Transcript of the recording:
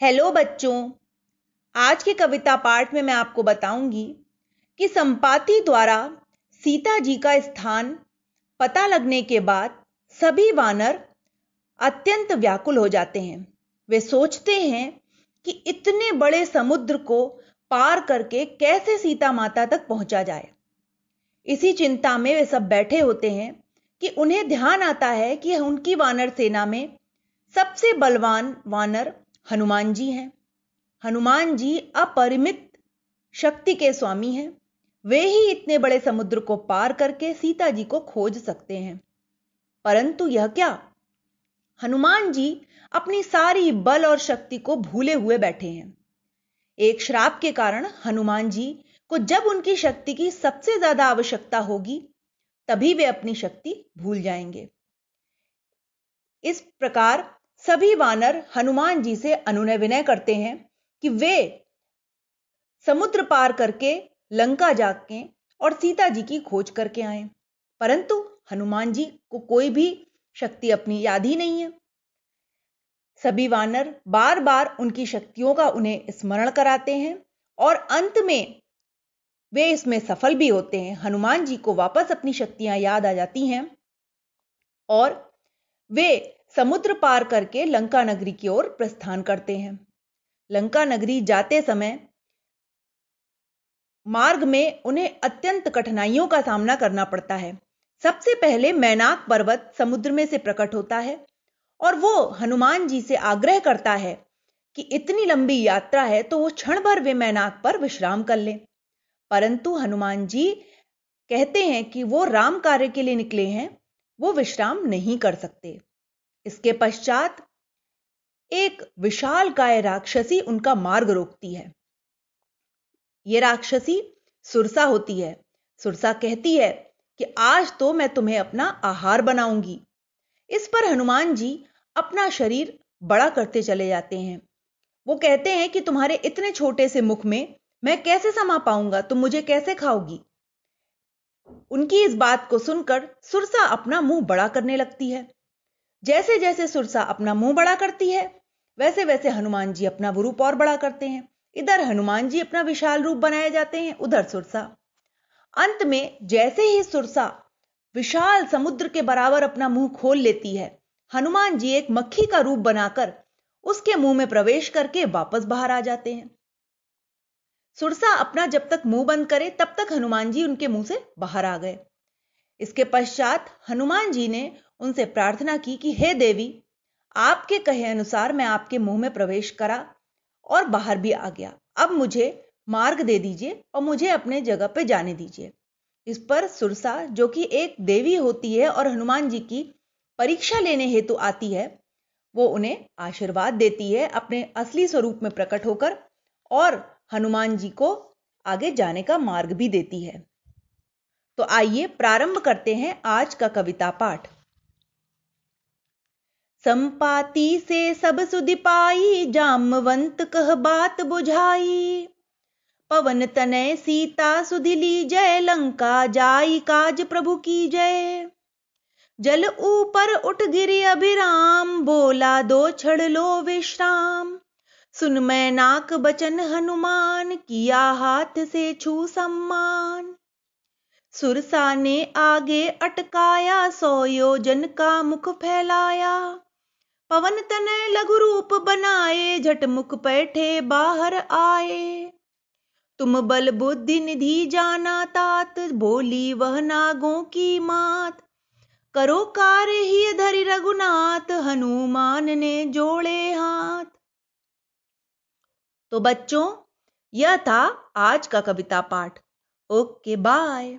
Hello बच्चों, आज के कविता पाठ में मैं आपको बताऊँगी कि संपाति द्वारा सीता जी का स्थान पता लगने के बाद सभी वानर अत्यंत व्याकुल हो जाते हैं। वे सोचते हैं कि इतने बड़े समुद्र को पार करके कैसे सीता माता तक पहुँचा जाए। इसी चिंता में वे सब बैठे होते हैं कि उन्हें ध्यान आता है कि उनकी वानर सेना में सबसे बलवान वानर हनुमान जी हैं। हनुमान जी अपरिमित शक्ति के स्वामी हैं। वे ही इतने बड़े समुद्र को पार करके सीता जी को खोज सकते हैं। परंतु यह क्या? हनुमान जी अपनी सारी बल और शक्ति को भूले हुए बैठे हैं। एक श्राप के कारण हनुमान जी को जब उनकी शक्ति की सबसे ज़्यादा आवश्यकता होगी, तभी वे अपनी शक्ति भूल जाएँगे। इस प्रकार सभी वानर हनुमान जी से अनुनय विनय करते हैं कि वे समुद्र पार करके, लंका जाके और सीता जी की खोज करके आए। परंतु हनुमान जी को कोई भी शक्ति अपनी याद ही नहीं है। सभी वानर बार बार उनकी शक्तियों का उन्हें स्मरण कराते हैं और अंत में वे इसमें सफल भी होते हैं। हनुमान जी को वापस अपनी शक्तियाँ याद आ जाती हैं और वे समुद्र पार करके लंका नगरी की ओर प्रस्थान करते हैं। लंका नगरी जाते समय मार्ग में उन्हें अत्यंत कठिनाइयों का सामना करना पड़ता है। सबसे पहले मैनाक पर्वत समुद्र में से प्रकट होता है और वो हनुमान जी से आग्रह करता है कि इतनी लंबी यात्रा है तो वो क्षण भर वे मैनाक पर विश्राम कर लें। परंतु हनुमान जी कहते हैं कि वो राम कार्य के लिए निकले हैं, वो विश्राम नहीं कर सकते। इसके पश्चात एक विशाल काय राक्षसी उनका मार्ग रोकती है। यह राक्षसी सुरसा होती है। सुरसा कहती है कि आज तो मैं तुम्हें अपना आहार बनाऊँगी। इस पर हनुमान जी अपना शरीर बड़ा करते चले जाते हैं। वो कहते हैं कि तुम्हारे इतने छोटे से मुख में मैं कैसे समा पाऊँगा? तुम मुझे कैसे खाओगी? उनकी इस बात को सुनकर सुरसा अपना मुँह बड़ा करने लगती है। जैसे जैसे सुरसा अपना मुँह बड़ा करती है वैसे वैसे हनुमान जी अपना रूप और बड़ा करते हैं। इधर हनुमान जी अपना विशाल रूप बनाए जाते हैं, उधर सुरसा। अंत में जैसे ही सुरसा विशाल समुद्र के बराबर अपना मुँह खोल लेती है, हनुमान जी एक मक्खी का रूप बनाकर उसके मुँह में प्रवेश करके वापस बाहर आ जाते हैं। सुरसा अपना जब तक मुँह बंद करे, तब तक हनुमान जी उनके मुँह से बाहर आ गए। इसके पश्चात हनुमान जी ने उनसे प्रार्थना की कि, हे देवी, आपके कहे अनुसार मैं आपके मुँह में प्रवेश करा और बाहर भी आ गया। अब मुझे मार्ग दे दीजिए और मुझे अपने जगह पे जाने दीजिए। इस पर सुरसा, जो कि एक देवी होती है और हनुमान जी की परीक्षा लेने हेतु आती है, वो उन्हें आशीर्वाद देती है, अपने असली स्वरूप में प्रकट होकर और हनुमान जी को आगे जाने का मार्ग भी देती है। तो आइए प्रारंभ करते हैं आज का कविता पाठ। संपाति से सब सुधि पाई, जामवंत कह बात बुझाई। पवन तनय सीता सुधिली जय, लंका जाई काज प्रभु की जय। जल ऊपर उठ गिरी अभिराम, बोला दो छड़ लो विश्राम। सुन मैं नाक बचन हनुमान, किया हाथ से छू सम्मान। सुरसा ने आगे अटकाया, सौ योजन का मुख फैलाया। पवन तनय लघु रूप बनाए, झट मुख बैठे बाहर आए। तुम बल बुद्धि निधि जाना तात, बोली वह नागों की मात। करो कार्य ही धरि रघुनाथ, हनुमान ने जोड़े हाथ। तो बच्चों, यह था आज का कविता पाठ। Okay, bye.